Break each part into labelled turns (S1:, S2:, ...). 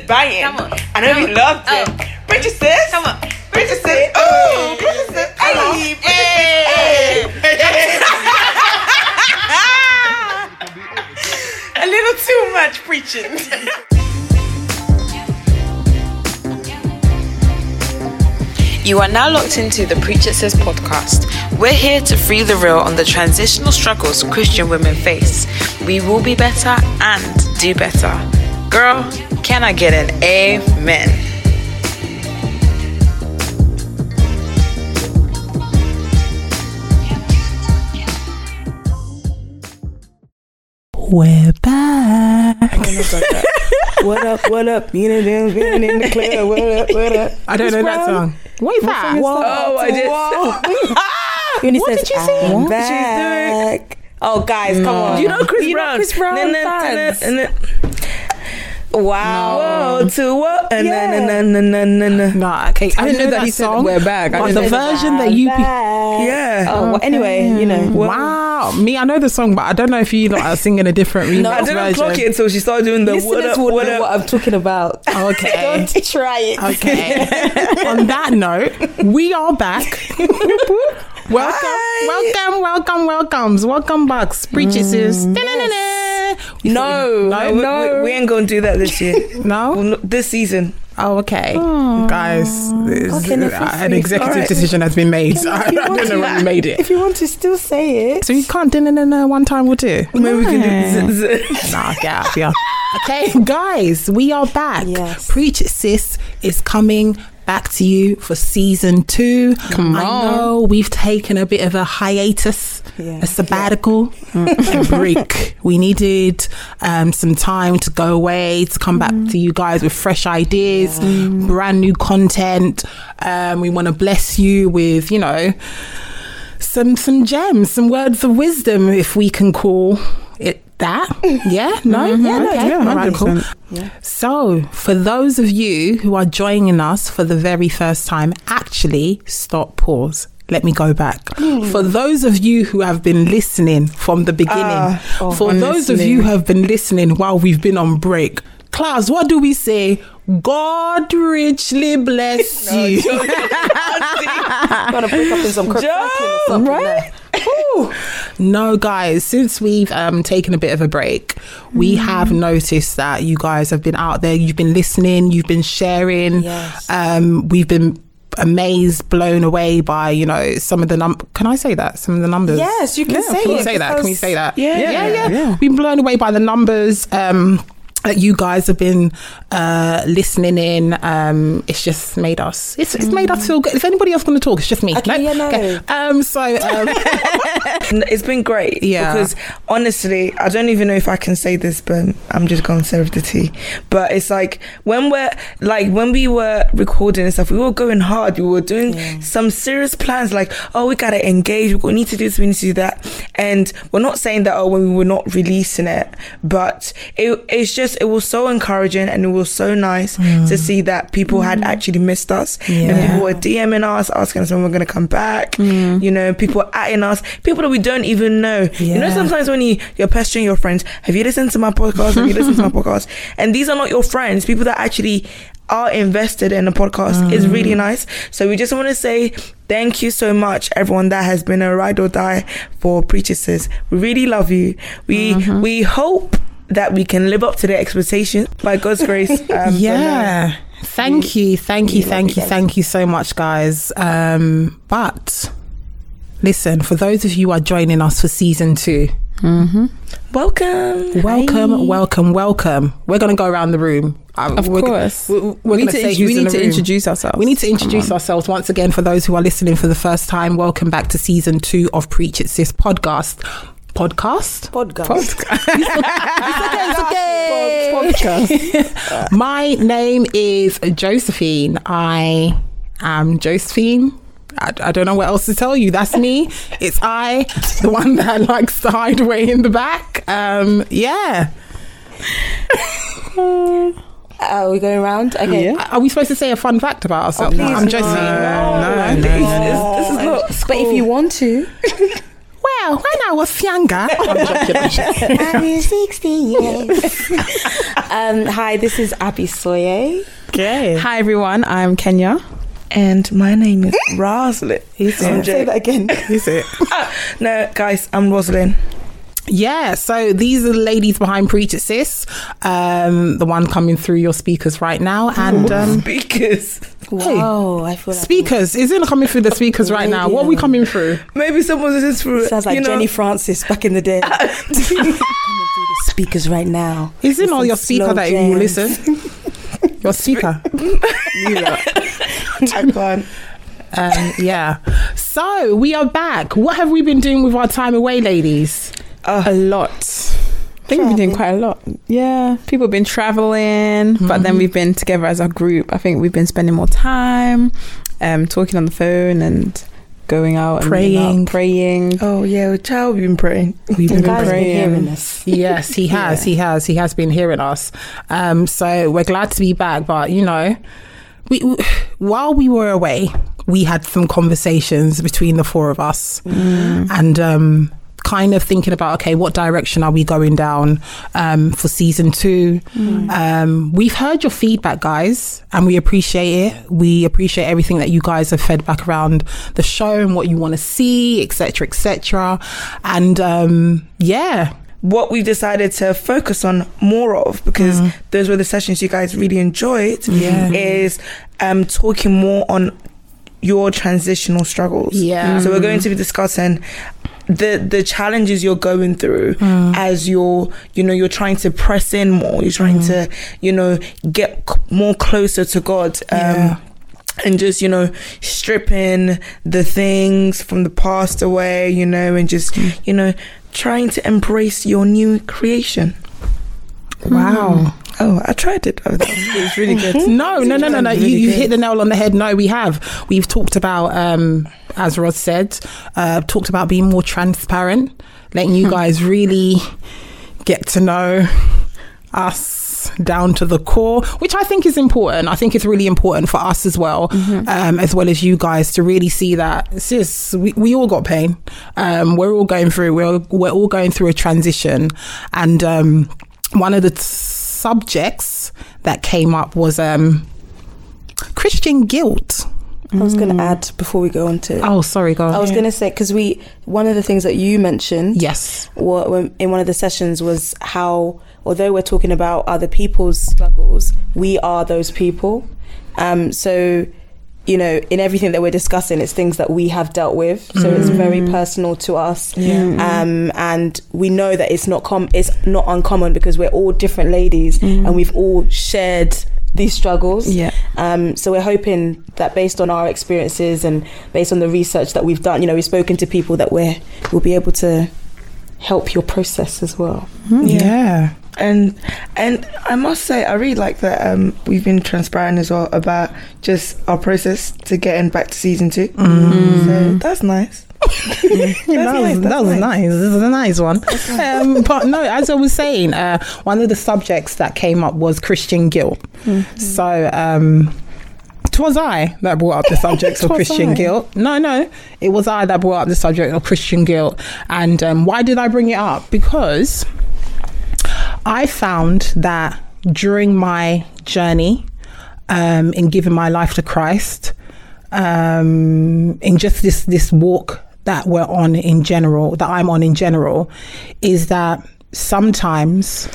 S1: banging.
S2: Come on.
S1: I know
S2: you
S1: loved oh. it.
S2: Oh.
S1: Preach It Sis.
S2: Come on.
S1: Preach It Sis. Oh, Preach It Sis. Hey, Preach It Sis. A little too much preaching.
S3: You are now locked into the Preach It Sis podcast. We're here to free the real on the transitional struggles Christian women face. We will be better and do better. Girl, can I get an amen?
S4: We're back.
S1: what up? What up? You know, them being in the club. What up? What up?
S4: I don't know that song. What is that?
S1: Oh, I just.
S5: He only
S4: What
S5: says,
S4: did you say?
S5: "I'm
S1: What?
S5: back." Oh, guys, come on.
S1: You know Chris Brown.
S5: Chris Brown
S1: Na- na-
S5: fans.
S1: na- na-
S5: Wow.
S1: Whoa, to what? Na-
S5: Yeah.
S1: na- na- na- na- na- na.
S4: Nah, okay.
S5: I didn't know that he said we're back. I
S4: But the version that you.
S1: Yeah.
S5: Oh, well, anyway, you know.
S4: Wow, me, I know the song, but I don't know if you lot are singing a different remix
S5: No,
S1: I didn't
S4: version.
S1: clock it until she started doing the what
S5: Listeners
S1: up,
S5: will
S1: what
S5: know
S1: up.
S5: what I'm talking about.
S4: Okay.
S5: Don't try it.
S4: Okay. On that note, we are back. welcome, welcome, welcome, welcomes, welcome back. Preach it, sis. Da-na-na-na.
S5: No,
S4: No,
S1: we,
S5: no.
S1: we, we ain't gonna do that this year.
S4: No.
S1: Well, no, this season.
S4: Oh, okay, guys. this-
S5: Okay,
S4: uh, an executive
S1: Alright.
S4: decision has been made. I, I don't know when we made it.
S5: If you want to still say it,
S4: So you can't do no no. one time or two.
S1: Maybe we can do. Z- z-
S4: Nah, get out of here. Okay, guys, we are back.
S5: Yes.
S4: Preach It Sis is coming back to you for season two.
S5: Come
S4: I
S5: on.
S4: know we've taken a bit of a hiatus,
S5: Yeah.
S4: a sabbatical, a break. We needed um, some time to go away, to come back to you guys with fresh ideas, brand new content. Um, we want to bless you with, you know, some some gems, some words of wisdom, if we can call that. Yeah, no, yeah, no,
S5: Okay.
S4: yeah, all right, cool.
S5: 100%.
S4: So, for those of you who are joining us for the very first time, actually stop, pause. Let me go back. For those of you who have been listening from the beginning,
S1: Ah, oh,
S4: for those of you who have been listening while we've been on break, class, what do we say? God richly bless you.
S5: gotta break up in some cracking or something.
S1: Right?
S4: No, guys, since we've um, taken a bit of a break, we have noticed that you guys have been out there, you've been listening, you've been sharing.
S5: Yes.
S4: Um, we've been amazed, blown away by, you know, some of the num Can I say that? Some of the numbers.
S5: Yes, you can say
S4: Can
S5: it
S4: say that? Can we say that?
S1: Yeah.
S4: yeah, yeah.
S5: Yeah.
S4: We've been blown away by the numbers. Um, that you guys have been uh, listening in. Um, it's just made us. It's, it's made us feel good. Is anybody else going to talk? It's just me.
S5: Okay, yeah, no.
S4: Um, so um,
S1: It's been great.
S4: Yeah.
S1: Because honestly, I don't even know if I can say this, but I'm just going to serve the tea. But it's like when we're like when we were recording and stuff, we were going hard. We were doing some serious plans, like oh, we gotta engage. We need to do this. We need to do that. And we're not saying that oh, when we were not releasing it, but it, it's just it was so encouraging and it was so nice to mm. see that people had mm. actually missed us and people were DMing us, asking us when we're gonna come back. Mm. You know, people were atting us, people that we don't even know. You know, sometimes when you you're pestering your friends, have you listened to my podcast? Have you listened to my podcast? And these are not your friends, people that actually are invested in the podcast is really nice. So we just want to say thank you so much, everyone that has been a ride or die for Preachers. We really love you. We mm-hmm. we hope that we can live up to their expectations by God's grace. Um,
S4: yeah. Thank you, thank you, thank you, thank you so much, guys. Um, but listen, for those of you who are joining us for season two,
S1: welcome.
S4: welcome, welcome, welcome. We're gonna go around the room. Uh,
S5: Of
S4: we're,
S5: course.
S4: we're, we're
S5: we need, to, int- we need to introduce ourselves.
S4: We need to introduce
S5: on.
S4: ourselves once again for those who are listening for the first time. Welcome back to season two of Preach It Sis podcast. Podcast?
S5: Podcast.
S4: Podcast. My name is Josephine. I am Josephine. I, I don't know what else to tell you. That's me. It's I, the one that likes to hide away in the back. Um, yeah.
S5: Are we going around? Okay.
S4: Are we supposed to say a fun fact about ourselves?
S5: please,
S4: I'm Josephine.
S1: No, no, no, no.
S5: But if you want to,
S4: Well, when I was younger, I'm joking, I'm joking.
S5: I'm 60 years. um, hi, this is Abby Soye.
S4: Okay.
S2: Hi everyone, I'm Kenya.
S1: And my name is Rosalind.
S5: Say that again.
S4: Is it?
S1: No, guys, I'm Rosalind.
S4: Yeah, so these are the ladies behind Preach It Sis, um, the one coming through your speakers right now. And um,
S1: Speakers.
S5: Wow, I feel like
S4: speakers, isn't coming through the speakers right now. What are we coming through?
S1: Maybe someone's listening through.
S5: sounds like
S1: you know,
S5: Jenny Francis back in the day. Coming through the speakers right now.
S4: Isn't on
S5: Listen,
S4: your speaker
S5: slow
S4: that you listen? your speaker.
S1: you lot. I can't.
S4: Um, yeah. So we are back. What have we been doing with our time away, ladies?
S2: A lot. I think we've been doing quite a lot. Yeah, people have been traveling, but then we've been together as a group. I think we've been spending more time, um, talking on the phone and going out and being out,
S4: Praying.
S2: praying.
S1: Oh yeah, child, we've been praying.
S4: We've been
S5: guy's been
S2: praying.
S5: hearing us.
S4: Yes, he has. He has. He has been hearing us. Um, so we're glad to be back. But you know, we while we were away, we had some conversations between the four of us, and um, kind of thinking about okay, what direction are we going down um, for season two? Um, we've heard your feedback, guys, and we appreciate it. We appreciate everything that you guys have fed back around the show and what you want to see, etc., etc. And um, yeah,
S1: what we've decided to focus on more of because those were the sessions you guys really enjoyed
S4: Yeah.
S1: is um talking more on your transitional struggles
S4: Yeah.
S1: so we're going to be discussing the the challenges you're going through as you're you know you're trying to press in more you're trying to you know get c- more closer to god um
S4: Yeah.
S1: and just you know stripping the things from the past away you know and just you know trying to embrace your new creation
S4: wow.
S1: oh i tried it oh, was-
S2: It's really good.
S4: No, no, no, no, no. You, you hit the nail on the head. No, we have. We've talked about, um, as Rod said, uh, talked about being more transparent, letting you guys really get to know us down to the core, which I think is important. I think it's really important for us as well, um, as well as you guys to really see that, sis, we, we all got pain. Um, we're all going through, we're, we're all going through a transition. And um, one of the t- subjects that came up was um, Christian guilt.
S5: I was going to add before we go on to.
S4: Oh, sorry, go on.
S5: I was going to say because we one of the things that you mentioned
S4: yes.
S5: when- in one of the sessions was how although we're talking about other people's struggles, we are those people. Um, so you know, in everything that we're discussing, it's things that we have dealt with. So it's very personal to us. Um, and we know that it's not com- it's not uncommon because we're all different ladies and we've all shared these struggles.
S2: Yeah.
S5: Um, so we're hoping that based on our experiences and based on the research that we've done, you know, we've spoken to people that we're will be able to help your process as well.
S4: Yeah.
S1: and and i must say i really like that um we've been transparent as well about just our process to getting back to season 2 so that's nice
S4: that was,
S1: nice,
S4: that was
S1: nice.
S4: This is a nice one. Um, but no, as I was saying, uh, one of the subjects that came up was Christian guilt. So, um, it was I that brought up the subject of Christian
S5: I.
S4: guilt. No, no, it was I that brought up the subject of Christian guilt. And um, why did I bring it up? Because I found that during my journey um, in giving my life to Christ, um, in just this this walk that we're on in general, that I'm on in general, is that sometimes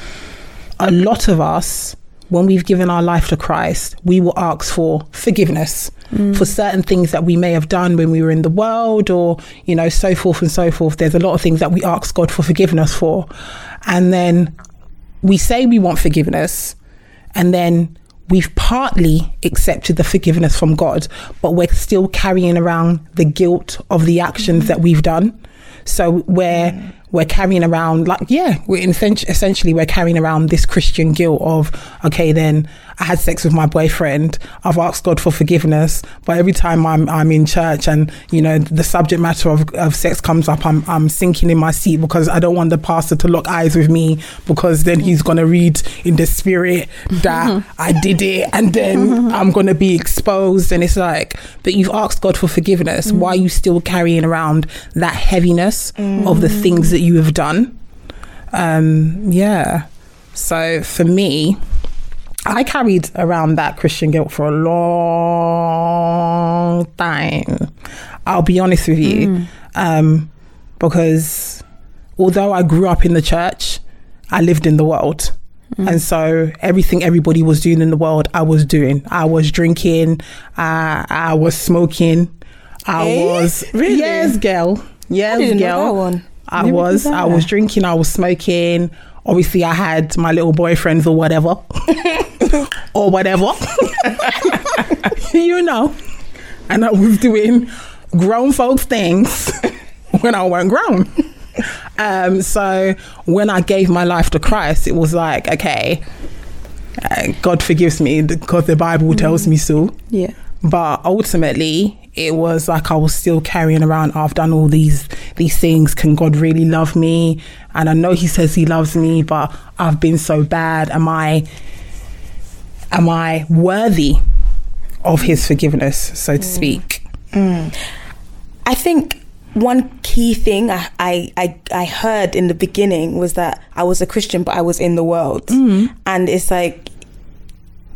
S4: a lot of us, when we've given our life to Christ, we will ask for forgiveness mm. for certain things that we may have done when we were in the world, or you know, so forth and so forth. There's a lot of things that we ask God for forgiveness for, and then we say we want forgiveness, and then we've partly accepted the forgiveness from God, but we're still carrying around the guilt of the actions that we've done. So where we're carrying around like yeah we're in, essentially we're carrying around this christian guilt of okay then i had sex with my boyfriend i've asked god for forgiveness but every time i'm i'm in church and you know the subject matter of, of sex comes up i'm i'm sinking in my seat because i don't want the pastor to lock eyes with me because then he's going to read in the spirit that i did it and then i'm going to be exposed. And it's like but you've asked god for forgiveness. Mm. Why are you still carrying around that heaviness of the things that you have done. Um, yeah. So for me, I carried around that Christian guilt for a long time. I'll be honest with you. Um, because although I grew up in the church, I lived in the world. And so everything everybody was doing in the world, I was doing. I was drinking, uh, I was smoking, I
S5: Eh?
S4: was
S1: Really?
S4: yes, girl, yes,
S5: didn't know
S4: girl. I
S2: Never
S4: was, I was drinking, I was smoking. Obviously, I had my little boyfriends or whatever, or whatever, you know. And I was doing grown folks things when I weren't grown. Um, so when I gave my life to Christ, it was like, okay, uh, God forgives me because the Bible tells me so.
S2: Yeah.
S4: But ultimately, it was like I was still carrying around. I've done all these these things. Can God really love me? And I know He says He loves me, but I've been so bad. Am I? Am I worthy of His forgiveness, so to mm. speak? Mm.
S5: I think one key thing I, I, I, I heard in the beginning was that I was a Christian, but I was in the world. Mm. And it's like,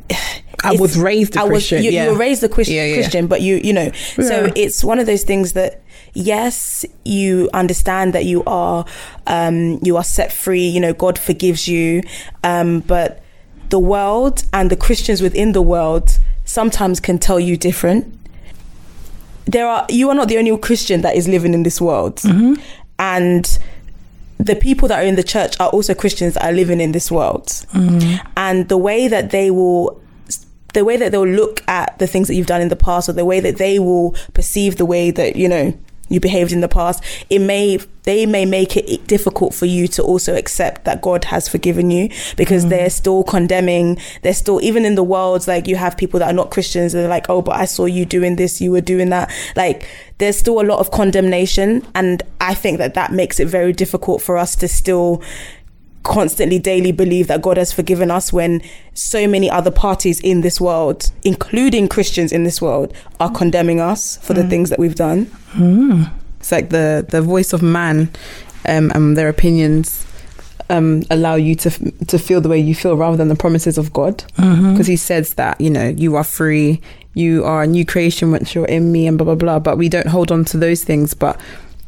S4: I was raised a
S5: I was-
S4: Christian.
S5: you,
S4: yeah.
S5: you were raised a Chris-
S4: Yeah, yeah.
S5: Christian, but you, you know, so it's one of those things that yes, you understand that you are, um, you are set free. You know, God forgives you, um, but the world and the Christians within the world sometimes can tell you different. There are you are not the only Christian that is living in this world, and the people that are in the church are also Christians that are living in this world. And the way that they will the way that they'll look at the things that you've done in the past or the way that they will perceive the way that, you know, you behaved in the past, it may they may make it difficult for you to also accept that God has forgiven you because mm. they're still condemning. They're still even in the world like you have people that are not Christians. And they're like, oh, but I saw you doing this, you were doing that. Like there's still a lot of condemnation, and I think that that makes it very difficult for us to still constantly daily believe that God has forgiven us when so many other parties in this world, including Christians in this world, are condemning us for the things that we've done.
S2: It's like the the voice of man, um, and their opinions. Um, allow you to f- to feel the way you feel rather than the promises of God, because He says that you know you are free, you are a new creation once you're in Me, and blah blah blah. But we don't hold on to those things, but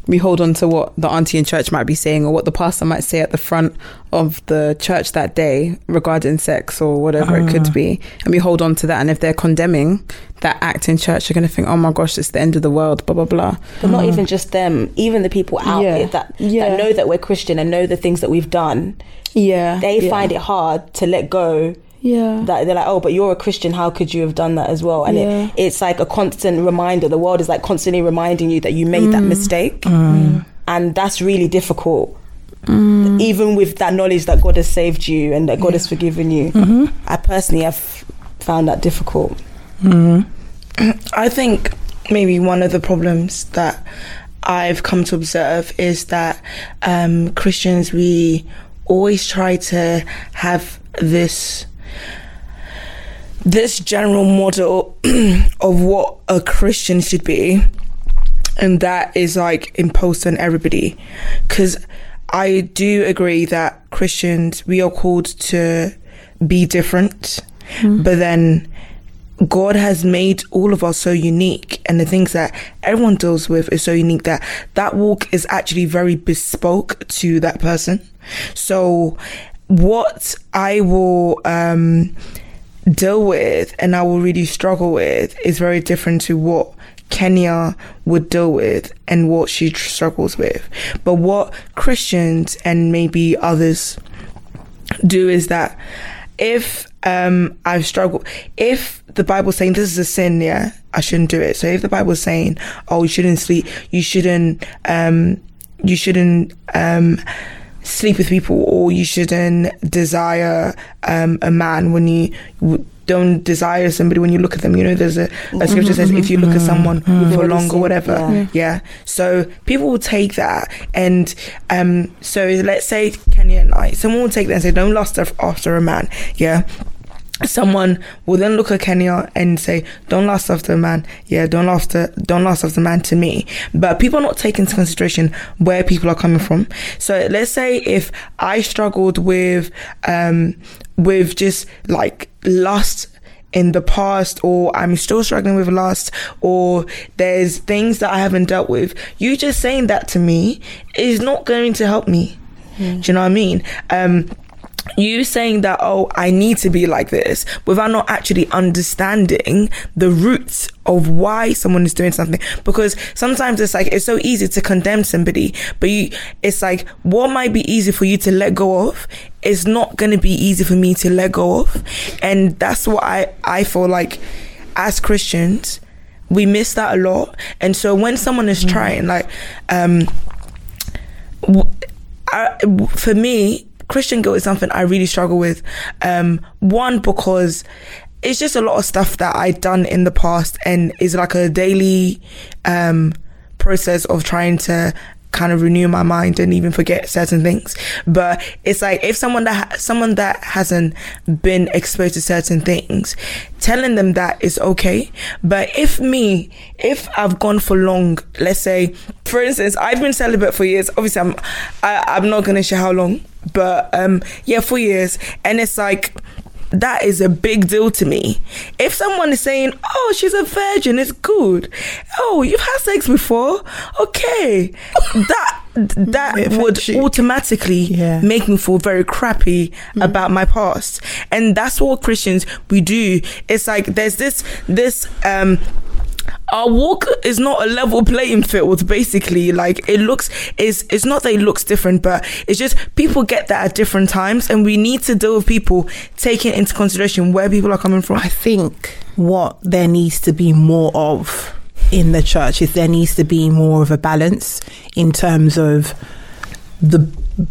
S2: we hold on to what the auntie in church might be saying or what the pastor might say at the front of the church that day regarding sex or whatever it could ah. be, and we hold on to that. And if they're condemning that act in church, you're going to think, oh my gosh, it's the end of the world, blah blah blah.
S5: But not ah. even just them, even the people out
S2: Yeah.
S5: there that,
S2: Yeah.
S5: that know that we're Christian and know the things that we've done,
S2: Yeah,
S5: they
S2: yeah.
S5: find it hard to let go.
S2: Yeah.
S5: That they're like, oh, but you're a Christian. How could you have done that as well? And
S2: Yeah.
S5: it, it's like a constant reminder. The world is like constantly reminding you that you made that mm. mistake, mm. Mm. and that's really difficult. Even with that knowledge that God has saved you and that God has forgiven you, mm-hmm. I personally have found that difficult. Mm-hmm.
S1: I think maybe one of the problems that I've come to observe is that um, Christians, we always try to have this this general model of what a Christian should be, and that is like imposed on everybody. Because I do agree that Christians we are called to be different, mm-hmm. but then God has made all of us so unique, and the things that everyone deals with is so unique that that walk is actually very bespoke to that person. So, what I will um, deal with and I will really struggle with is very different to what Kenya would deal with and what she tr- struggles with. But what Christians and maybe others do is that if um I've struggled if the Bible's saying this is a sin, yeah, I shouldn't do it. So if the Bible's saying, Oh, you shouldn't sleep you shouldn't um you shouldn't um, sleep with people or you shouldn't desire um, a man when you w- don't desire somebody when you look at them. You know, there's a, a scripture says if you look at someone for long or whatever.
S5: yeah.
S1: Yeah. So people will take that, and um, so let's say Kenya and I, someone will take that and say, "Don't lust after a man." Yeah. Someone will then look at Kenya and say, "Don't lust after a man." Yeah, don't lust after, don't lust after a man to me. But people are not taking into consideration where people are coming from. So let's say if I struggled with, um, with just like lust in the past or I'm still struggling with lust or there's things that I haven't dealt with, you just saying that to me is not going to help me. Do you know what I mean? Um, you saying that, oh, I need to be like this without not actually understanding the roots of why someone is doing something. Because sometimes it's like, it's so easy to condemn somebody, but you, it's like, what might be easy for you to let go of is not going to be easy for me to let go of. And that's what I, I feel like as Christians, we miss that a lot. And so when someone is trying, like, um, w- I, w- for me, Christian guilt is something I really struggle with. Um, one because it's just a lot of stuff that I've done in the past, and is like a daily um, process of trying to kind of renew my mind and even forget certain things. But it's like if someone that ha- someone that hasn't been exposed to certain things, telling them that is okay. But if me, if I've gone for long, let's say, for instance, I've been celibate for years. Obviously, I'm I, I'm not gonna share how long, but um, yeah, for years, and it's like that is a big deal to me. If someone is saying, "Oh, she's a virgin," it's good. Oh, you've had sex before, okay. that that would automatically
S4: Yeah.
S1: make me feel very crappy about my past, and that's what Christians we do. It's like there's this this um our walk is not a level playing field basically. Like it looks is it's not that it looks different but it's just people get that at different times and we need to deal with people taking into consideration where people are coming from.
S4: I think what there needs to be more of in the church is there needs to be more of a balance in terms of the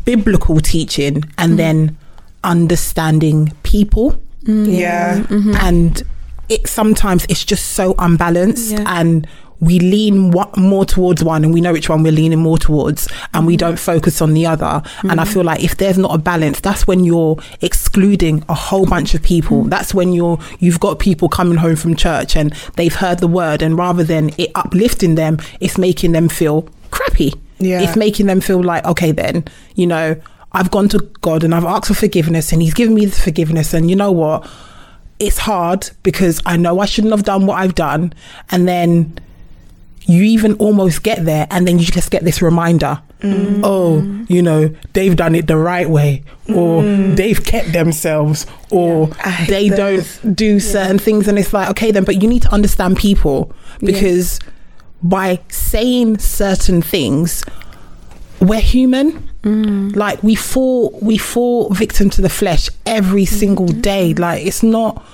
S4: biblical teaching and mm. then understanding people.
S1: Yeah.
S4: And it sometimes it's just so unbalanced
S2: Yeah.
S4: and we lean more towards one and we know which one we're leaning more towards and we don't mm-hmm. focus on the other. And i mm-hmm. feel like if there's not a balance that's when you're excluding a whole bunch of people. Mm. That's when you're you've got people coming home from church and they've heard the word and rather than it uplifting them it's making them feel crappy.
S1: Yeah.
S4: it's making them feel like okay then you know i've gone to god and i've asked for forgiveness and he's given me the forgiveness and you know what it's hard because I know I shouldn't have done what I've done. And then you even almost get there and then you just get this reminder. Mm. Oh, you know, they've done it the right way, or mm. they've kept themselves, or
S1: hate
S4: they
S1: those.
S4: don't do certain things. And it's like, okay, then, but you need to understand people because by saying certain things, we're human. Like we fall, we fall victim to the flesh every single day. Like it's not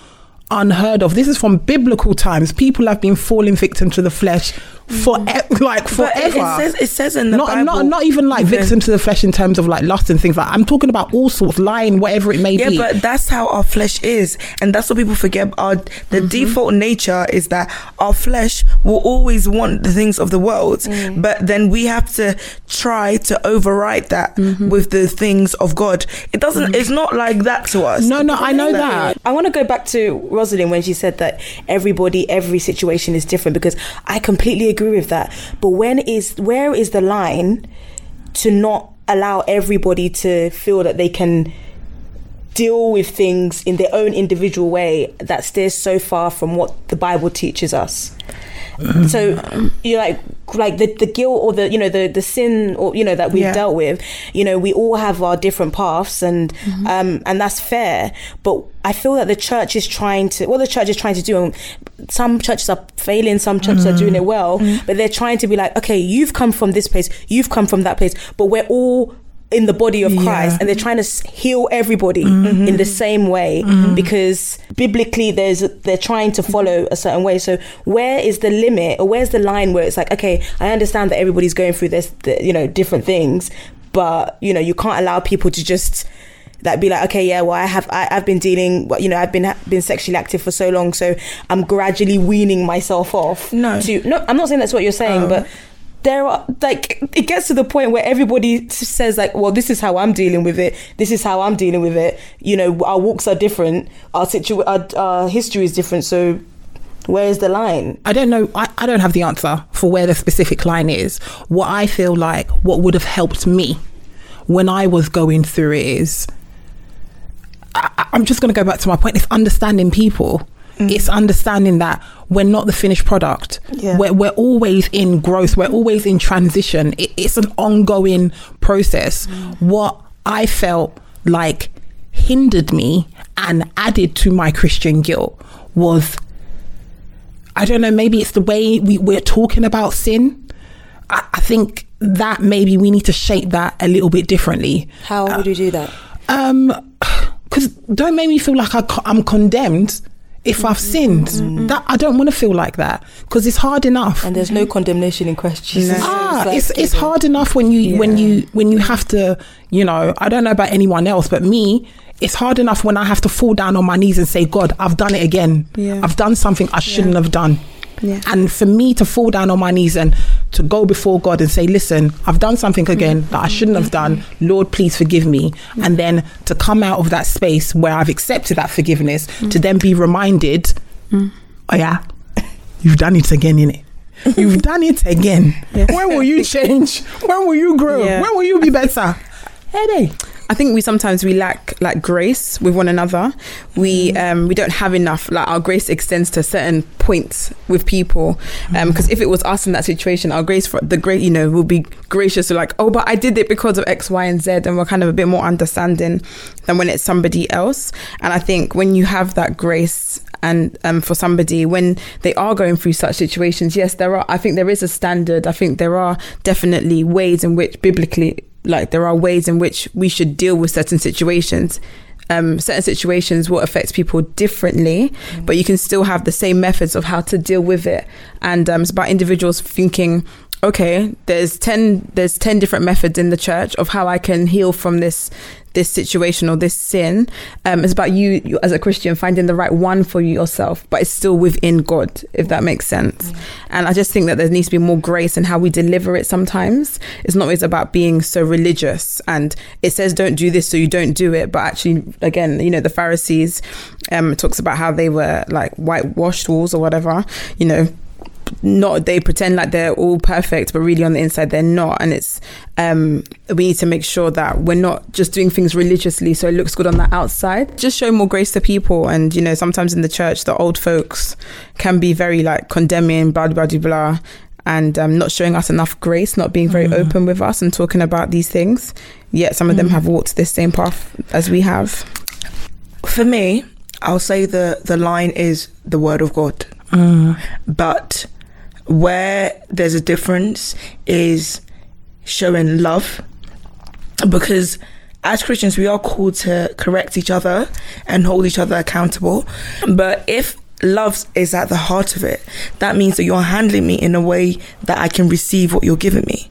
S4: unheard of. This is from biblical times. People have been falling victim to the flesh for like
S1: but it,
S4: forever.
S1: it says it says in the
S4: not,
S1: bible.
S4: not not even like
S1: even-
S4: victim to the flesh in terms of like lust and things like I'm talking about all sorts lying whatever it may
S1: yeah
S4: be.
S1: Yeah, but that's how our flesh is. And that's what people forget. Our the
S4: Mm-hmm.
S1: default nature is that our flesh will always want the things of the world.
S4: Mm.
S1: but then we have to try to override that
S4: Mm-hmm.
S1: with the things of god. It doesn't it's not like that to us.
S4: No no I know that.
S5: I want to go back to Rosalind when she said that everybody, every situation is different because I completely agree with that. But when is where is the line to not allow everybody to feel that they can deal with things in their own individual way that steers so far from what the Bible teaches us? So you like like the, the guilt or the you know the the sin or you know that we've
S1: Yeah.
S5: dealt with you know we all have our different paths and mm-hmm. um and that's fair. But i feel that the church is trying to what the church is trying to do and some churches are failing some churches are doing it mm-hmm. well mm-hmm. but they're trying to be like okay you've come from this place you've come from that place but we're all in the body of
S4: Yeah.
S5: Christ and they're trying to heal everybody
S4: Mm-hmm.
S5: in the same way because biblically there's they're trying to follow a certain way so where is the limit or where's the line where it's like okay I understand that everybody's going through this you know different things but you know you can't allow people to just that be like okay yeah well i have I, i've been dealing you know i've been been sexually active for so long so i'm gradually weaning myself off
S1: No.
S5: to no i'm not saying that's what you're saying
S1: Oh.
S5: but there are like it gets to the point where everybody says like well this is how i'm dealing with it this is how i'm dealing with it you know our walks are different our our, our history is different so where's the line
S4: I don't know. I, I don't have the answer for where the specific line is. What I feel like, what would have helped me when I was going through it is, I- I'm just going to go back to my point. It's understanding people. It's understanding that we're not the finished product.
S5: Yeah.
S4: We're, we're always in growth. We're always in transition. It, it's an ongoing process. What I felt like hindered me and added to my Christian guilt was I don't know, maybe it's the way we, we're talking about sin. I, I think that maybe we need to shape that a little bit differently.
S5: how would you do that
S4: Um, because don't make me feel like I, I'm condemned if I've sinned. That I don't want to feel like that because it's hard enough.
S5: and there's no condemnation in Christ Jesus
S4: Ah,
S5: like-
S4: it's it's hard enough when you when you when you have to, you know, I don't know about anyone else, but me, it's hard enough when I have to fall down on my knees and say, God, I've done it again.
S2: Yeah.
S4: I've done something I shouldn't have done.
S2: Yeah.
S4: And for me to fall down on my knees and to go before God and say, listen, I've done something again mm. that I shouldn't have done. Mm. Lord, please forgive me. Mm. And then to come out of that space where I've accepted that forgiveness, to then be reminded, oh yeah, you've done it again, innit? You've done it again. When will you change? When will you grow?
S2: Yeah.
S4: When will you be better? Hey,
S2: I think we sometimes we lack like grace with one another. We um we don't have enough. Like our grace extends to certain points with people. Um, because if it was us in that situation, our grace for the great, you know, will be gracious. to like, oh, but I did it because of X, Y, and Z, and we're kind of a bit more understanding than when it's somebody else. And I think when you have that grace and um, for somebody when they are going through such situations yes there are i think there is a standard i think there are definitely ways in which biblically like there are ways in which we should deal with certain situations. Um, certain situations will affect people differently but you can still have the same methods of how to deal with it. And um, it's about individuals thinking okay there's 10 there's 10 different methods in the church of how i can heal from this this situation or this sin. Um it's about you, you as a christian finding the right one for you yourself but it's still within god if that makes sense. And i just think that there needs to be more grace in how we deliver it sometimes. It's not always about being so religious and it says don't do this so you don't do it. But actually again you know the pharisees um talks about how they were like whitewashed walls or whatever you know not they pretend like they're all perfect but really on the inside they're not. And it's um we need to make sure that we're not just doing things religiously so it looks good on the outside. Just show more grace to people. And you know sometimes in the church the old folks can be very like condemning blah blah blah blah and um, not showing us enough grace not being very open with us and talking about these things. Yet some of them have walked this same path as we have.
S1: For me, I'll say the the line is the word of God. But where there's a difference is showing love because as Christians we are called to correct each other and hold each other accountable. But if love is at the heart of it, that means that you're handling me in a way that I can receive what you're giving me.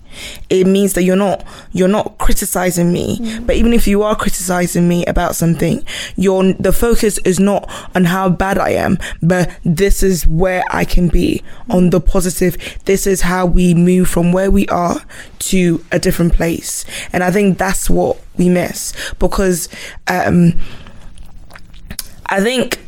S1: It means that you're not you're not criticizing me, but even if you are criticizing me about something, your the focus is not on how bad I am, but this is where I can be on the positive. This is how we move from where we are to a different place, and I think that's what we miss because um, I think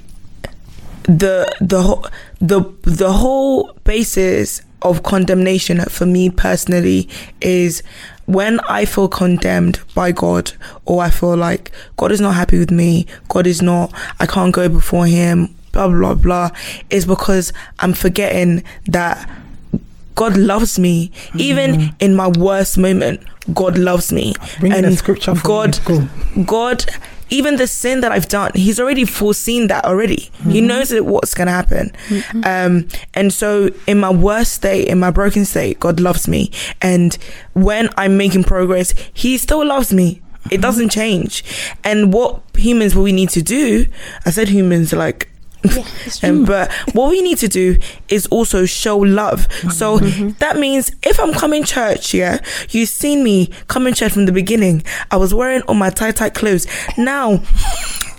S1: the the whole the the whole basis of condemnation for me personally is when I feel condemned by God or I feel like God is not happy with me, God is not I can't go before him, blah blah blah, is because I'm forgetting that God loves me. Mm-hmm. Even in my worst moment, God loves me.
S4: Bring in a scripture for
S1: God. God even the sin that I've done, He's already foreseen that already. He mm-hmm. knows that what's gonna happen. Mm-hmm. Um, and so in my worst state, in my broken state, God loves me, and when I'm making progress, He still loves me. It mm-hmm. doesn't change. And what humans will we need to do? I said humans like um, but what we need to do is also show love. So that means if I'm coming church, yeah, you've seen me coming church from the beginning. I was wearing all my tight, tight clothes. Now,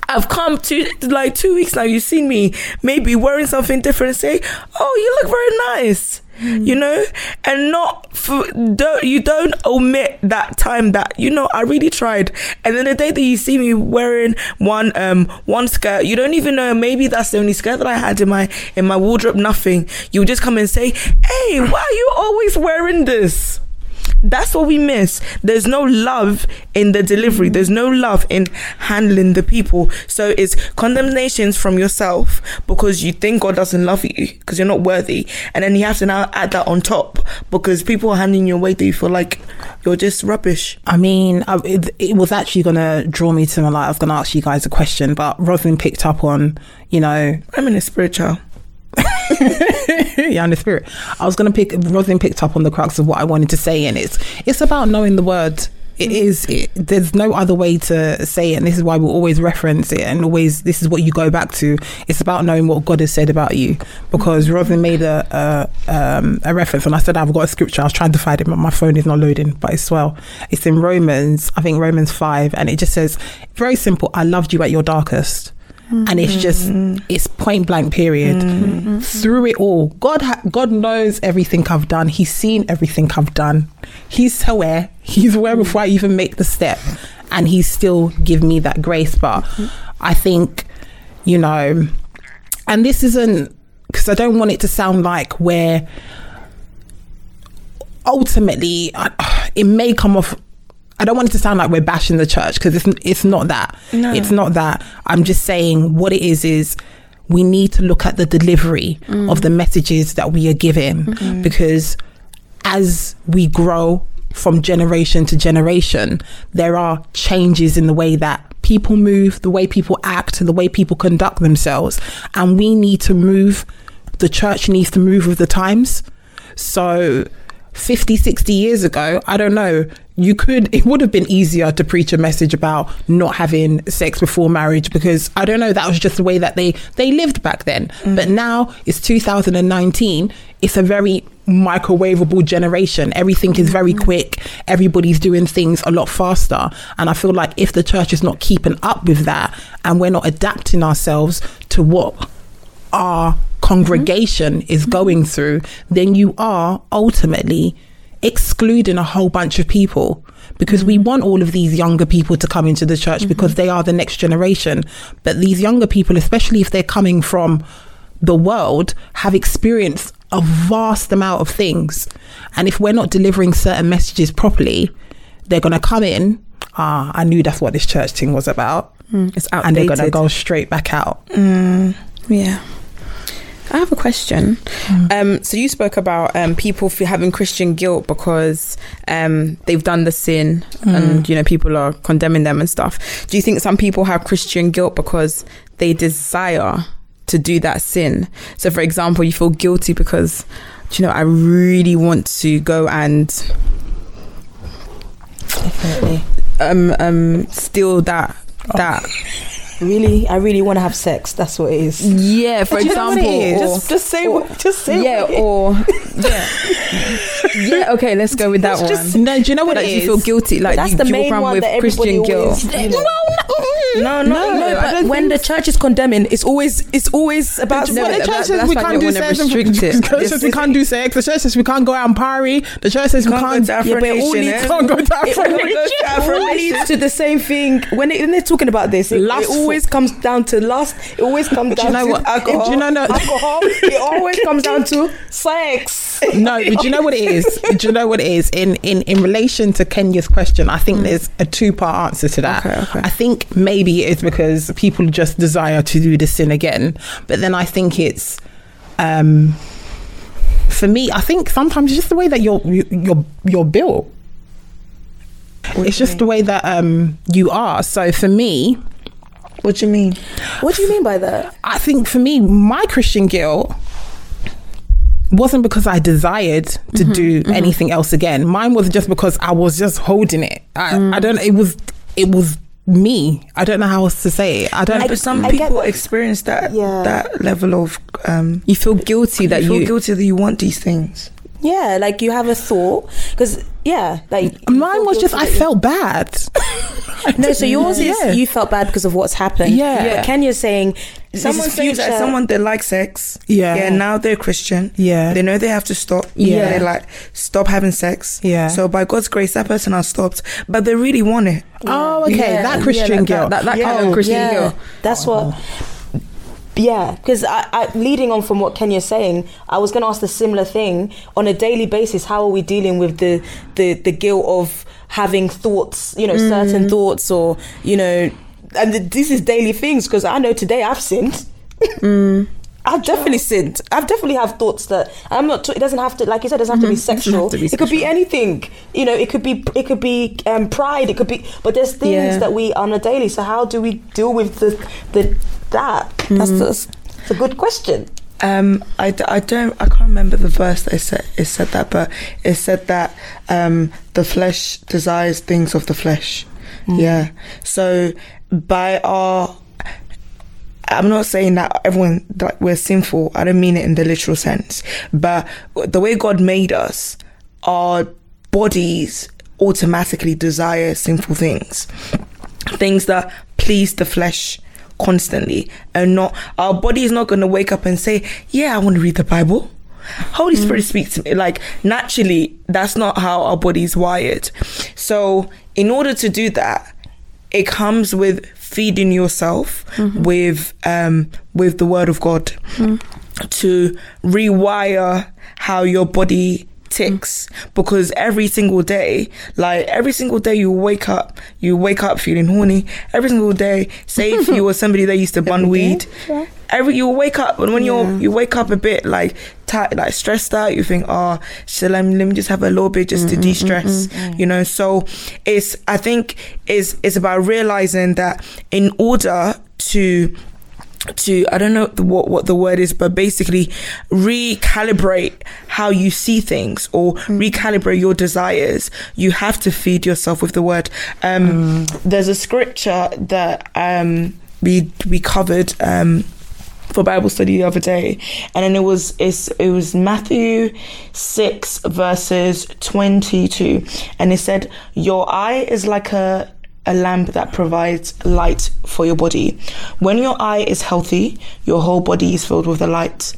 S1: I've come to like two weeks now. You've seen me maybe wearing something different. Say, oh, you look very nice. You know, and not for, don't you don't omit that time that you know I really tried, and then the day that you see me wearing one um one skirt, you don't even know maybe that's the only skirt that I had in my in my wardrobe. Nothing. You just come and say, hey, why are you always wearing this? That's what we miss. There's no love in the delivery. There's no love in handling the people. So it's condemnations from yourself because you think God doesn't love you because you're not worthy. And then you have to now add that on top because people are handing you away that you feel like you're just rubbish.
S4: I mean, I, it, it was actually going to draw me to my like, I was going to ask you guys a question, but Rosalind picked up on, you know,
S1: I'm in a spiritual.
S4: yeah, in the spirit. I was going to pick, Rosalind picked up on the crux of what I wanted to say, and it's, it's about knowing the word. It is, it, there's no other way to say it, and this is why we'll always reference it, and always, this is what you go back to. It's about knowing what God has said about you, because Rosalind made a, a, um, a reference, and I said I've got a scripture, I was trying to find it, but my phone is not loading, but it's well. It's in Romans, I think Romans 5, and it just says, very simple, I loved you at your darkest and it's mm-hmm. just it's point blank period. Mm-hmm. Through it all god ha- god knows everything i've done. He's seen everything i've done. He's aware. He's aware before i even make the step. And he's still give me that grace. But i think you know and this isn't because i don't want it to sound like where ultimately it may come off I don't want it to sound like we're bashing the church because it's it's not that. No. It's not that. I'm just saying what it is is we need to look at the delivery mm. of the messages that we are given mm-hmm. because as we grow from generation to generation, there are changes in the way that people move, the way people act, the way people conduct themselves, and we need to move. The church needs to move with the times. So 50 60 years ago i don't know you could it would have been easier to preach a message about not having sex before marriage because i don't know that was just the way that they they lived back then. Mm. But now it's 2019 it's a very microwavable generation. Everything is very mm. quick. Everybody's doing things a lot faster. And i feel like if the church is not keeping up with that and we're not adapting ourselves to what our congregation mm-hmm. is going mm-hmm. through, then you are ultimately excluding a whole bunch of people because we mm-hmm. want all of these younger people to come into the church because they are the next generation. But these younger people, especially if they're coming from the world, have experienced a vast amount of things. And if we're not delivering certain messages properly, they're going to come in. Ah, I knew that's what this church thing was about.
S2: Mm, it's outdated.
S4: And they're going to go straight back out.
S2: Mm, yeah. I have a question. Um, so you spoke about um, people having Christian guilt because um, they've done the sin, and you know people are condemning them and stuff. Do you think some people have Christian guilt because they desire to do that sin? So, for example, you feel guilty because, do you know, I really want to go and
S5: Definitely.
S2: um, um, steal that that.
S5: Really, I really want to have sex. That's what it is.
S2: Yeah, for
S5: Do you know
S2: example, or-
S5: just, just say what. Just say.
S2: yeah,
S5: what
S2: or yeah, yeah. Okay, let's go with that
S5: It's
S2: one.
S5: just-
S4: No, do you know what
S2: like
S4: it
S2: you feel guilty, like
S5: That's
S2: you,
S5: the
S2: you walk
S5: main
S2: around
S5: one
S2: with
S5: that everybody
S2: Christian guilt.
S5: always. You know,
S1: No, no,
S5: no,
S1: no.
S5: But when the church is condemning, it's always it's always about.
S2: No,
S4: Well, the church says we can't do sex. The church says we can't do sex. The church says we can't go out and party. The church says we
S1: Can't go
S5: Yeah, eh? but it all leads-
S4: to
S5: it
S4: Afro
S5: all,
S4: Nation.
S5: it all leads to the same thing when, it, when they're talking about this. It, it always comes down to lust. It always comes down
S4: know
S5: to
S4: what-
S5: alcohol.
S4: do you know no-
S5: alcohol. It always comes down to sex.
S4: No, but do you know what it is? Do you know what it is? In in in relation to Kenya's question, I think mm. there's a two part answer to that. I think maybe it's because people just desire to do the sin again, but then I think it's um for me. I think sometimes it's just the way that you're you- you're you're built. It's just the way that um you are. So for me,
S1: What do you mean?
S5: What do you mean by that?
S4: I think for me, my Christian guilt wasn't because I desired to do anything else again. Mine was just because I was just holding it. I, I don't. It was. It was me. I don't know how else to say it. I don't.
S1: but some
S5: I
S1: people
S5: that.
S1: experience that
S5: Yeah.
S1: that level of um
S2: You feel guilty that
S1: you feel
S2: you.
S1: guilty that you want these things.
S5: Yeah, like you have a thought because yeah, like
S4: Mine was just I felt bad.
S5: No, so yours
S4: Yeah.
S5: is you felt bad because of what's happened.
S4: Yeah.
S5: But Kenya's saying this
S1: Someone
S5: is
S1: says that someone that likes sex.
S4: Yeah.
S1: Yeah. Now they're Christian.
S4: Yeah.
S1: They know they have to stop.
S4: Yeah.
S1: They like stop having sex.
S4: Yeah.
S1: So by God's grace, that person has stopped, but they really want it.
S4: Oh, okay.
S5: Yeah.
S4: That
S5: Yeah,
S4: Christian
S2: that-
S4: guilt.
S2: that- that kind
S1: Yeah.
S2: of Christian
S5: yeah,
S2: guilt.
S5: That's what. Yeah, because I, I, leading on from what Kenya's saying, I was going to ask the similar thing on a daily basis. How are we dealing with the the the guilt of having thoughts, you know,
S2: Mm.
S5: certain thoughts, or you know, and th- this is daily things because I know today I've sinned.
S2: Mm.
S5: I've definitely sinned. I've definitely have thoughts that I'm not. It doesn't have to, like you said, it doesn't have to be sexual.
S2: Mm-hmm. to be
S5: it could be anything. You know, it could be it could be um, pride. It could be, but there's things
S2: Yeah.
S5: that we on a daily. So how do we deal with the the that? That's,
S2: Mm.
S5: that's, that's a good question.
S1: Um, I, I don't I can't remember the verse that it said it said that, but it said that um, the flesh desires things of the flesh. Yeah. So by our I'm not saying that everyone that we're sinful. I don't mean it in the literal sense, but the way God made us, our bodies automatically desire sinful things, things that please the flesh constantly, and not our body is not going to wake up and say, "Yeah, I want to read the Bible." Holy mm. Spirit speaks to me. Like naturally, that's not how our body's wired. So, in order to do that, it comes with feeding yourself with um with the word of God to rewire how your body ticks. Because every single day like every single day you wake up you wake up feeling horny. Every single day say if you were somebody that used to bun weed every you wake up and when you're you wake up a bit like tight like stressed out you think ah, oh so let me, let me just have a little bit just to de-stress you know? So it's i think is it's about realizing that in order to to I don't know the, what what the word is, but basically recalibrate how you see things or recalibrate your desires. You have to feed yourself with the word. Um, There's a scripture that um, we we covered. Um, for Bible study the other day, and then it was it's, it was Matthew six verses twenty two, and it said, "Your eye is like a a lamp that provides light for your body. When your eye is healthy, your whole body is filled with the light."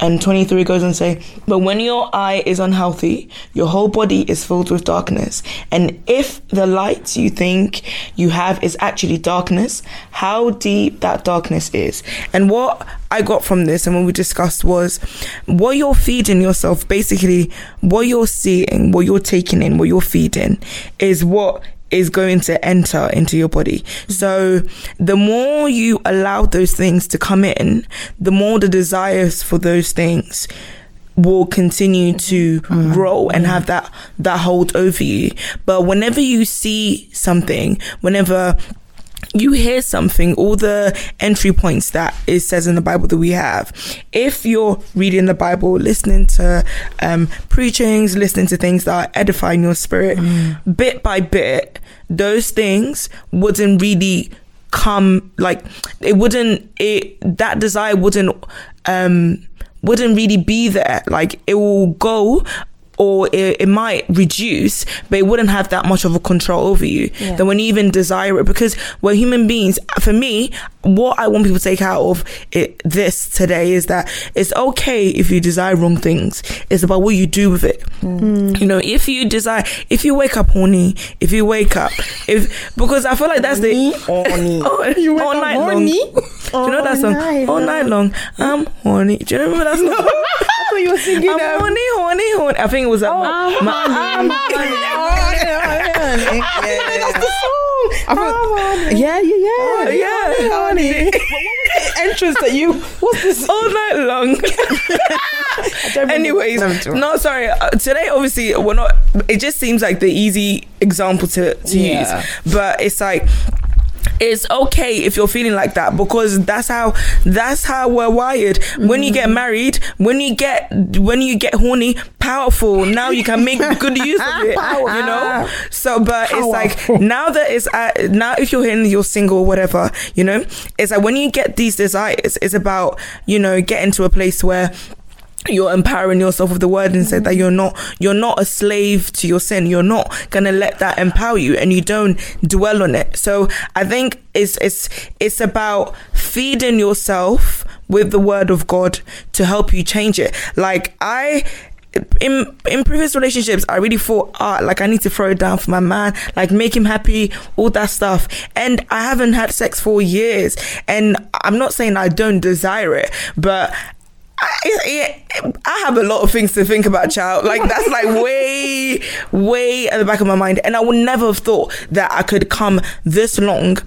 S1: And twenty three goes and say, "But when your eye is unhealthy, your whole body is filled with darkness. And if the light you think you have is actually darkness, how deep that darkness is. And what I got from this and what we discussed was what you're feeding yourself, basically, what you're seeing, what you're taking in, what you're feeding, is what is going to enter into your body. So the more you allow those things to come in, the more the desires for those things will continue to mm-hmm. grow and have that that hold over you. But whenever you see something, whenever you hear something, all the entry points that it says in the Bible that we have. If you're reading the Bible, listening to um, preachings, listening to things that are edifying your spirit, bit by bit, those things wouldn't really come like it wouldn't it that desire wouldn't um wouldn't really be there like it will go or it, it might reduce, but it wouldn't have that much of a control over you.
S5: Yeah.
S1: Then when you even desire it, because we're human beings. For me, what I want people to take out of it, this today is that it's okay if you desire wrong things. It's about what you do with it. You know, if you desire, if you wake up horny, if you wake up, if because I feel like that's the
S5: Horny.
S1: oh,
S4: You wake
S1: all
S4: up
S1: night
S4: horny?
S1: long. Do you know that song?
S5: night
S1: all night long, I'm horny. Do you remember that song?
S5: I thought you were singing
S1: I'm
S5: um,
S1: horny, horny, horny. I think it was a.
S5: I'm
S1: my-
S5: That's the song.
S2: I thought- yeah, yeah, yeah.
S1: yeah,
S5: Honey. what entrance that you what's this
S1: all night long. Anyways, no, sorry. Uh, today, obviously, we're not. It just seems like the easy example to to
S2: Yeah.
S1: use, but it's like it's okay if you're feeling like that because that's how that's how we're wired. When you get married, when you get when you get horny, powerful. Now you can make good use of it. You know. So, but it's like now that it's uh, now if you're in you're single or whatever, you know, it's like when you get these desires, it's about you know getting to a place where you're empowering yourself with the word and said that you're not you're not a slave to your sin. You're not gonna let that empower you and you don't dwell on it. So i think it's it's it's about feeding yourself with the word of god to help you change it. Like i in in previous relationships, I really thought, ah, like I need to throw it down for my man, like make him happy, all that stuff. And I haven't had sex for years, and I'm not saying I don't desire it, but I, I have a lot of things to think about, child. Like that's like way, way at the back of my mind, and I would never have thought that I could come this long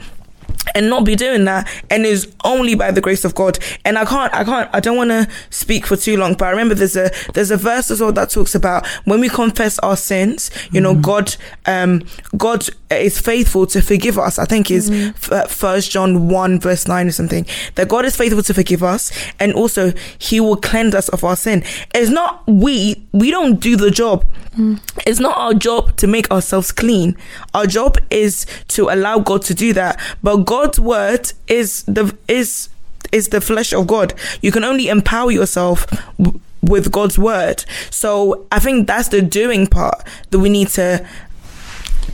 S1: and not be doing that and is only by the grace of God. And I can't, I can't, I don't want to speak for too long, but I remember there's a, there's a verse as well that talks about when we confess our sins, you know, mm. God, um, God is faithful to forgive us. I think is mm. uh, first John 1 verse 9 or something that God is faithful to forgive us and also he will cleanse us of our sin. It's not we, we don't do the job. Mm. It's not our job to make ourselves clean. Our job is to allow God to do that. But God's word is the is is the flesh of God. You can only empower yourself w- with God's word. So I think that's the doing part that we need to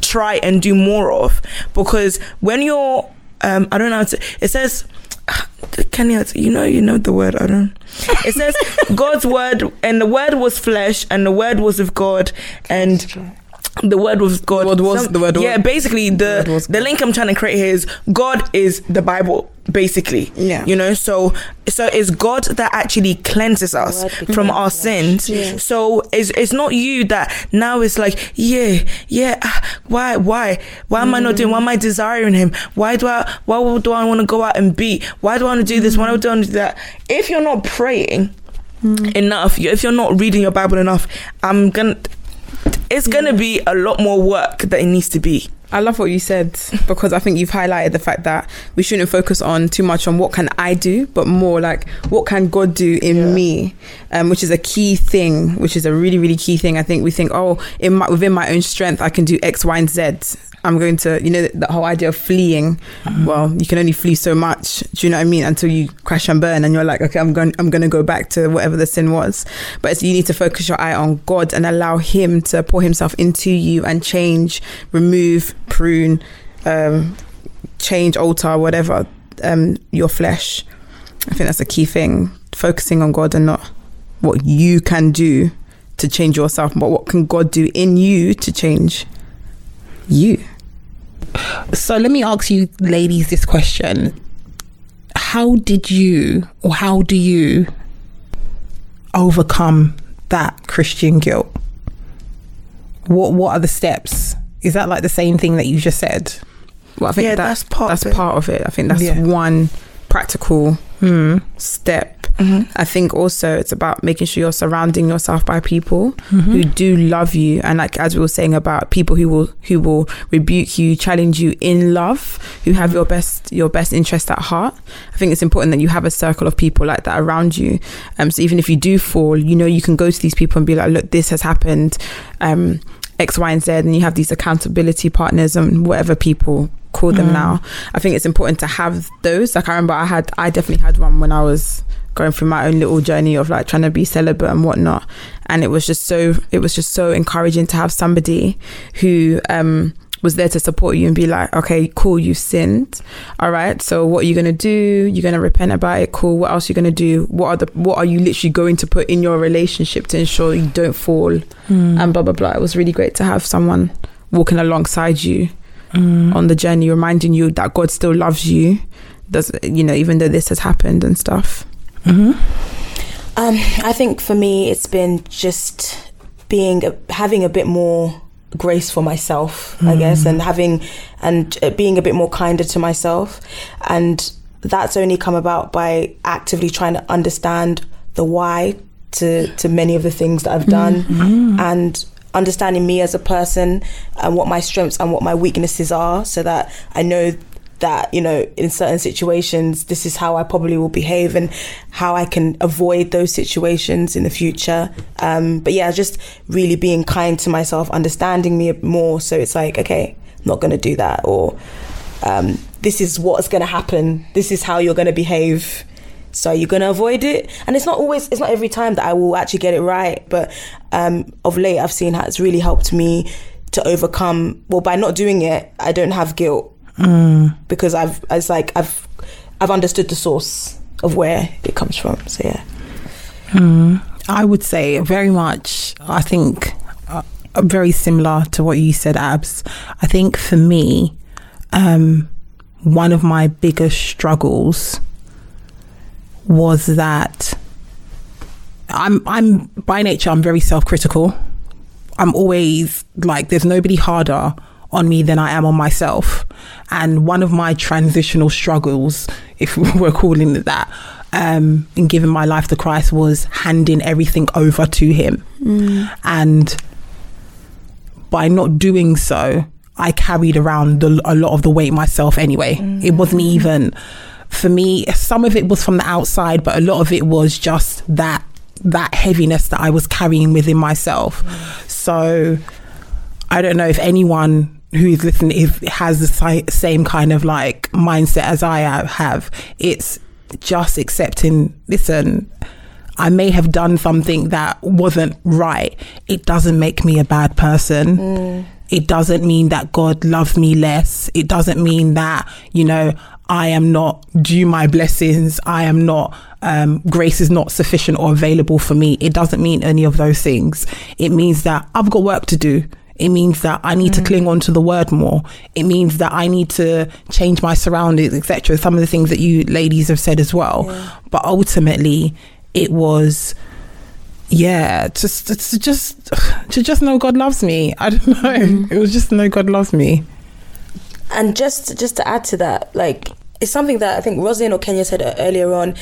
S1: try and do more of because when you're um I don't know it says Kenny, you know, you know the word. I don't. It says God's word, and the word was flesh, and the word was of God, and the word was God.
S2: was- the word was-
S1: yeah. Basically, the
S2: was
S1: the link I'm trying to create here is God is the Bible. Basically,
S2: Yeah.
S1: You know, so so it's God that actually cleanses us from our
S5: flesh.
S1: sins. So it's it's not you that now it's like yeah yeah ah, why why why am I not doing why am I desiring Him why do I why do I want to go out and beat why do I want to do this why do I want to do that if you're not praying enough if you're not reading your Bible enough I'm gonna it's gonna be a lot more work that it needs to be.
S2: I love what you said because I think you've highlighted the fact that we shouldn't focus on too much on what can I do, but more like what can God do in me, um, which is a key thing, which is a really really key thing. I think we think, oh, in my, within my own strength, I can do X, Y, and Z. I'm going to, you know, the, the whole idea of fleeing. Well, you can only flee so much. Do you know what I mean? Until you crash and burn, and you're like, okay, I'm going, I'm going to go back to whatever the sin was. But you need to focus your eye on God and allow Him to pour Himself into you and change, remove, prune, um, change, alter, whatever um, your flesh. I think that's a key thing. Focusing on God and not what you can do to change yourself, but what can God do in you to change you.
S4: So let me ask you, ladies, this question: How did you, or how do you, overcome that Christian guilt? What What are the steps? Is that like the same thing that you just said?
S2: Well, I think
S1: Yeah,
S2: that-
S1: that's part
S2: That's
S1: of it.
S2: part of it. I think that's
S4: Yeah.
S2: one practical
S4: Hmm.
S2: step.
S1: Mm-hmm.
S2: I think also it's about making sure you're surrounding yourself by people who do love you, and like as we were saying about people who will who will rebuke you, challenge you in love, who have your best your best interest at heart. I think it's important that you have a circle of people like that around you. Um, so even if you do fall, you know you can go to these people and be like, look, this has happened. Um, X, Y, and Z, and you have these accountability partners and whatever people call them now. I think it's important to have those. Like I remember, I had, I definitely had one when I was going through my own little journey of like trying to be celibate and whatnot, and it was just so, it was just so encouraging to have somebody who um was there to support you and be like, okay, cool, you've sinned. All right. So what are you gonna do? You're gonna repent about it. Cool. What else are you gonna do? What are the what are you literally going to put in your relationship to ensure you don't fall? And blah blah blah. It was really great to have someone walking alongside you on the journey, reminding you that God still loves you. Does you know, even though this has happened and stuff.
S5: Um, I think for me, it's been just being having a bit more grace for myself, I guess, and having and uh, being a bit more kinder to myself, and that's only come about by actively trying to understand the why to to many of the things that I've done, and understanding me as a person and what my strengths and what my weaknesses are, so that I know that you know in certain situations this is how I probably will behave and how I can avoid those situations in the future. Um, but yeah, just really being kind to myself, understanding me more. So it's like, okay, I'm not going to do that, or um, this is what's going to happen. This is how you're going to behave. So you're going to avoid it, and it's not always, it's not every time that I will actually get it right. But um, of late, I've seen how it's really helped me to overcome. Well, by not doing it, I don't have guilt because I've it's like I've I've understood the source of where it comes from. So yeah.
S4: I would say very much. I think uh, very similar to what you said, Abs. I think for me, um, one of my biggest struggles was that I'm I'm by nature I'm very self critical. I'm always like there's nobody harder on me than I am on myself. And one of my transitional struggles, if we're calling it that, um, in giving my life to Christ was handing everything over to Him. Mm. And by not doing so, I carried around the, a lot of the weight myself anyway. Mm. It wasn't even for me. Some of it was from the outside, but a lot of it was just that that heaviness that I was carrying within myself. Mm. So I don't know if anyone who is listening if has the si- same kind of like mindset as I have-. It's just accepting. Listen, I may have done something that wasn't right. It doesn't make me a bad person. It doesn't mean that God loves me less. It doesn't mean that, you know, I am not due my blessings. I am not, um, grace is not sufficient or available for me. It doesn't mean any of those things. It means that I've got work to do. It means that I need to mm. cling on to the word more. It means that I need to change my surroundings, etc. Some of the things that you ladies have said as well. But ultimately, it was yeah just to, just to just know god loves me i don't know mm-hmm. it was just to know god loves me
S5: and just just to add to that, like it's something that I think Rosalind or Kenya said earlier on.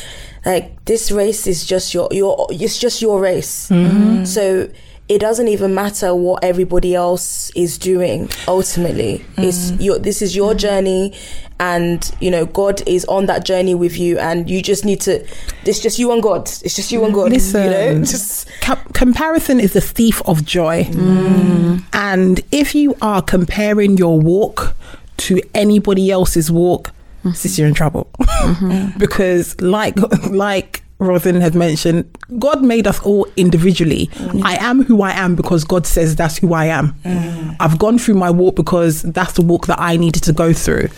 S5: Like this race is just your your it's just your race. Mm-hmm. So it doesn't even matter what everybody else is doing. Ultimately, mm. it's your this is your mm. journey, and you know God is on that journey with you, and you just need to. It's just you and God. It's just you and God.
S4: Listen,
S5: you know, just
S4: com- comparison is the thief of joy mm. and if you are comparing your walk to anybody else's walk mm-hmm. sis you're in trouble mm-hmm. because like like Rosin has mentioned, God made us all individually. Mm. I am who I am because God says that's who I am. Mm. I've gone through my walk because that's the walk that I needed to go through.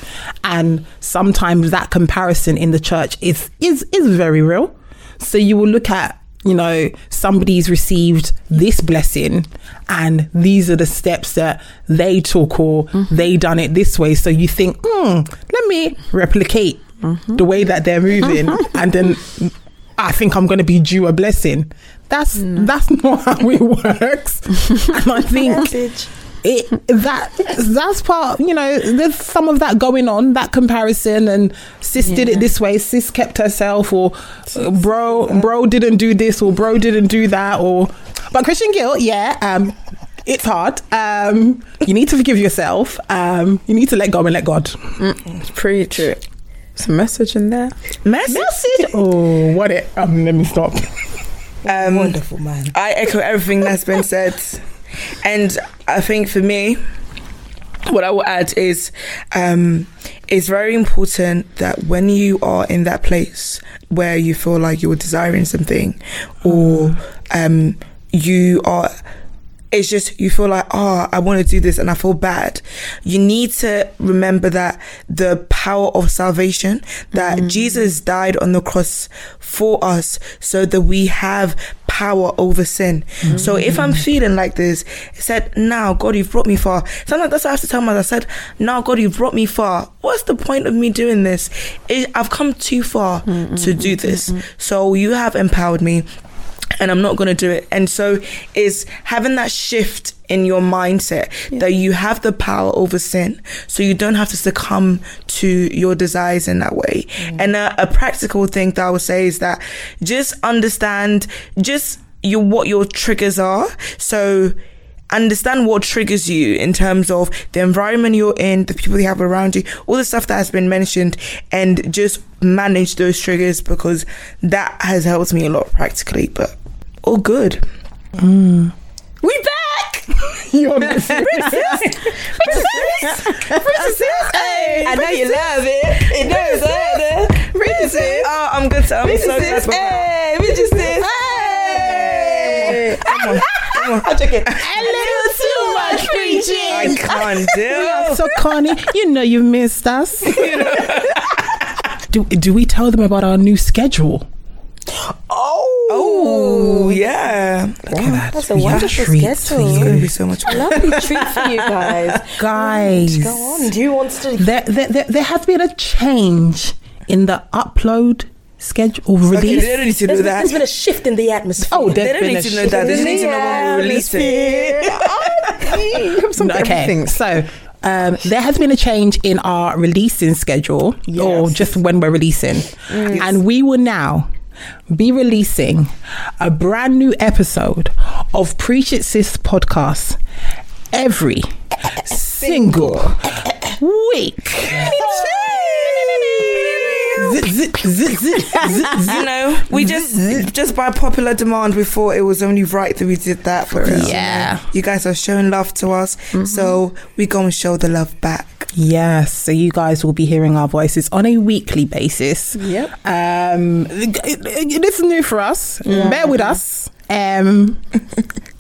S4: And sometimes that comparison in the church is is is very real. So you will look at, you know, somebody's received this blessing and these are the steps that they took or mm-hmm. they done it this way. So you think, hmm, let me replicate mm-hmm. the way that they're moving and then I think I'm going to be due a blessing. That's that's not how it works. and I think it that that's part. You know, there's some of that going on. That comparison and sis did it this way. Sis kept herself, or uh, bro bro didn't do this, or bro didn't do that, or but Christian guilt, yeah. Um, it's hard. Um, you need to forgive yourself. Um, you need to let go and let God.
S2: It's pretty true. It's a message in there.
S1: Message.
S4: Oh, what it? Um, let me stop.
S1: Um,
S5: wonderful man.
S1: I echo everything that's been said. And I think for me, what I will add is um, it's very important that when you are in that place where you feel like you're desiring something or um, you are it's just you feel like oh i want to do this and i feel bad. You need to remember that the power of salvation that jesus died on the cross for us so that we have power over sin. So if i'm feeling like this it said now god you've brought me far. Sometimes that's what i have to tell myself i said now god you've brought me far. What's the point of me doing this? I've come too far to do this. so you have empowered me and I'm not going to do it. And so is having that shift in your mindset that you have the power over sin, so you don't have to succumb to your desires in that way. Mm. And a, a practical thing that I would say is that just understand just your what your triggers are. So understand what triggers you in terms of the environment you're in, the people you have around you, all the stuff that has been mentioned, and just manage those triggers because that has helped me a lot practically. But all good. Mm.
S5: We back.
S1: You're
S5: Princess. princess I know you love it. It knows that. Princess.
S1: Oh, I'm good. To, I'm so glad.
S5: Princess.
S1: for that.
S5: Hey, Princess. Hey.
S1: Come on, come on.
S5: I'm joking.
S4: A little too much
S1: I
S4: preaching.
S1: can't
S4: We are
S1: do.
S4: so corny. You know you missed us. do, do we tell them about our new schedule?
S5: Oh.
S1: Oh yeah,
S4: Look at that.
S5: That's a wonderful
S4: treats for
S5: schedule.
S1: it's gonna
S4: you.
S1: be so much. fun.
S5: Lovely treat for you guys.
S4: Guys,
S5: Go on. Do you want to?
S4: there, there, there, there has been a change in the upload schedule or
S1: Okay,
S4: release.
S1: they don't need to
S5: There's
S1: do
S5: been, there's
S1: that.
S5: been a shift in the atmosphere.
S4: Oh,
S1: They don't
S4: been
S1: need to know that. They just need to know when we release it.
S4: okay, so um, there has been a change in our releasing schedule, yes. or just when we're releasing, and we will now be releasing a brand new episode of Preach It Sis podcast every single week.
S1: You know, we just just by popular demand, we thought it was only right that we did that for us.
S4: Yeah.
S1: you guys are showing love to us, so we gonna show the love back.
S4: Yes, so you guys will be hearing our voices on a weekly basis.
S5: Yep.
S4: Um, it- it's new for us. Bear with us. Um,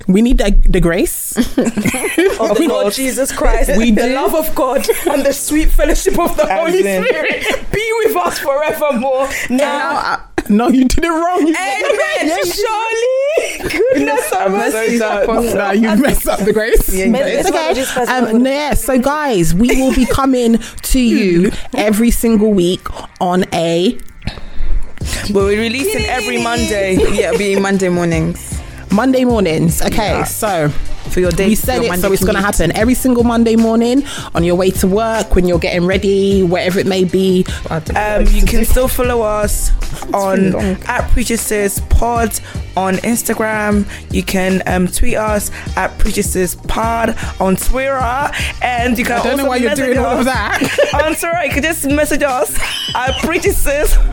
S4: we need the, the grace.
S5: of the Lord Jesus Christ,
S4: We
S5: the
S4: do.
S5: love of God, and the sweet fellowship of the Holy
S1: Amen.
S5: Spirit be with us forevermore. Now,
S4: no, you did it wrong.
S5: Amen. Surely, goodness and mercy.
S4: no, you messed up the grace.
S1: Yeah, you
S5: May-
S1: did.
S5: It's what Jesus Christ
S4: Um, no, yeah, so guys, we will be coming to you every single week on a
S1: But we're releasing every Monday.
S2: yeah, it'll be Monday mornings
S4: Monday mornings. Okay, so
S2: for your day.
S4: we said it, so it's going to happen every single Monday morning on your way to work, when you're getting ready, wherever it may be.
S1: Um, you can still follow us on at Preachers Pod on Instagram. You can um, tweet us at Preachers Pod on Twitter, and you can.
S4: I don't know why you're doing all of that.
S1: on Twitter. You can just message us at Preachers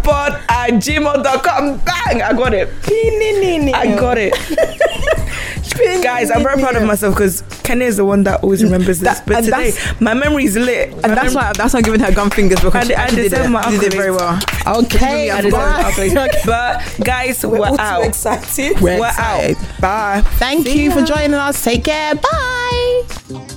S1: Pod at gmail.com. Bang! I got it. I got it. Guys, I'm very proud of myself because Kenny is the one that always remembers this.
S2: That-
S1: but today, my memory is lit.
S2: And that's why that's why I'm giving her gum fingers because
S1: And-
S2: she actually did, it,
S1: my
S2: did it very well.
S4: Okay,
S1: I
S4: bye.
S1: But guys, we're,
S5: We're
S1: out.
S5: excited.
S4: We're
S1: We're
S4: excited.
S1: out. Bye.
S4: Thank you for joining us. Take care. Bye.